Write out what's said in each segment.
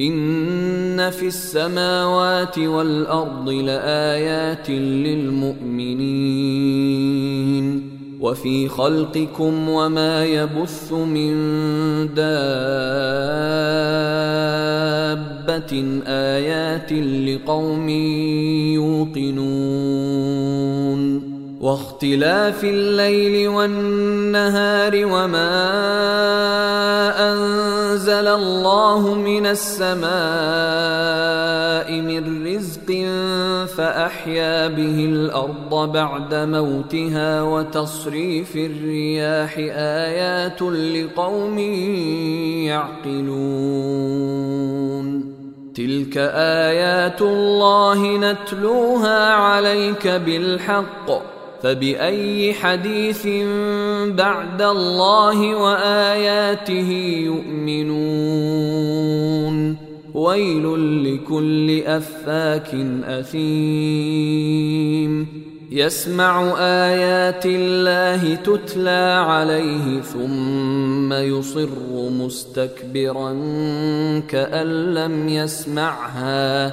إن في السماوات والأرض لآيات للمؤمنين وفي خلقكم وما يبث من دابة آيات لقوم يوقنون واختلاف الليل والنهار وما أنزل الله من السماء من رزق فأحيا به الأرض بعد موتها وتصريف الرياح آيات لقوم يعقلون. تلك آيات الله نتلوها عليك بالحق. فبأي حديث بعد الله وآياته يؤمنون؟ ويل لكل أفاك أثيم. يسمع آيات الله تتلى عليه ثم يصر مستكبرا كأن لم يسمعها.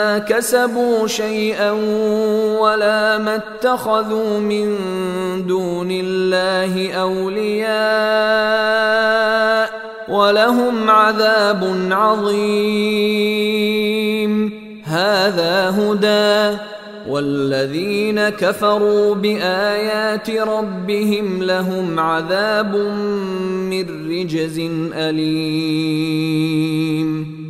ما كسبوا شيئا ولا ما اتخذوا من دون الله أولياء ولهم عذاب عظيم. هذا هدى والذين كفروا بآيات ربهم لهم عذاب من رجز أليم.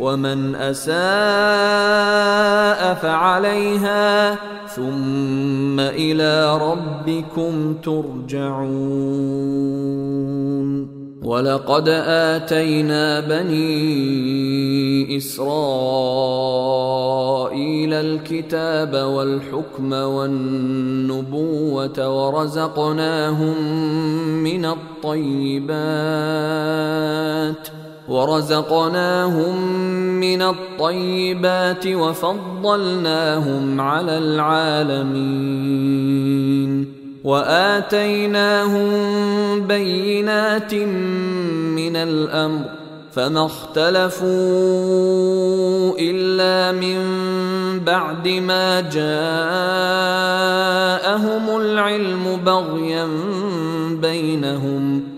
ومن أساء فعليها ثم إلى ربكم ترجعون. ولقد آتينا بني إسرائيل الكتاب والحكم والنبوة ورزقناهم من الطيبات. ورزقناهم من الطيبات وفضلناهم على العالمين. وآتيناهم بينات من الأمر فما اختلفوا إلا من بعد ما جاءهم العلم بغيا بينهم.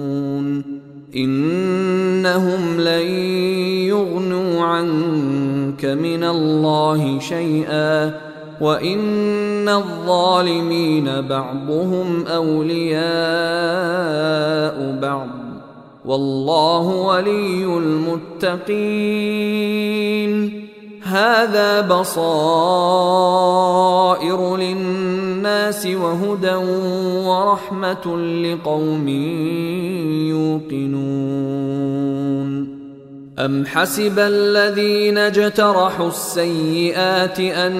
إنهم لن يغنوا عنك من الله شيئا وإن الظالمين بعضهم أولياء بعض والله ولي المتقين. هذا بصائر للناس وهدى ورحمة لقوم يوقنون. أم حسب الذين اجترحوا السيئات أن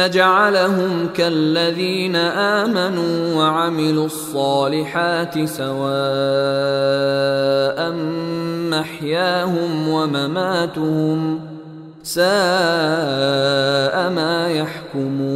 نجعلهم كالذين آمنوا وعملوا الصالحات سواء محياهم ومماتهم ساء ما يحكمون.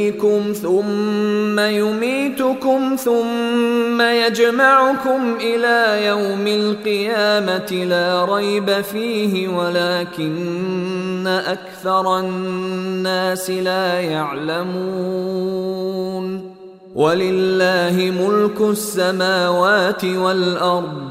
يحييكم ثم يميتكم ثم يجمعكم إلى يوم القيامة لا ريب فيه ولكن أكثر الناس لا يعلمون ولله ملك السماوات والأرض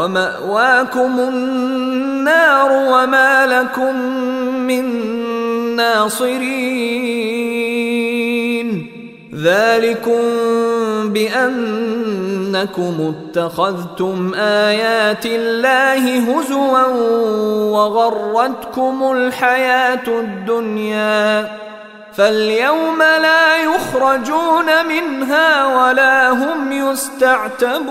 ومأواكم النار وما لكم من ناصرين. ذلكم بأنكم اتخذتم آيات الله هزوا وغرتكم الحياة الدنيا. فاليوم لا يخرجون منها ولا هم يستعتبون.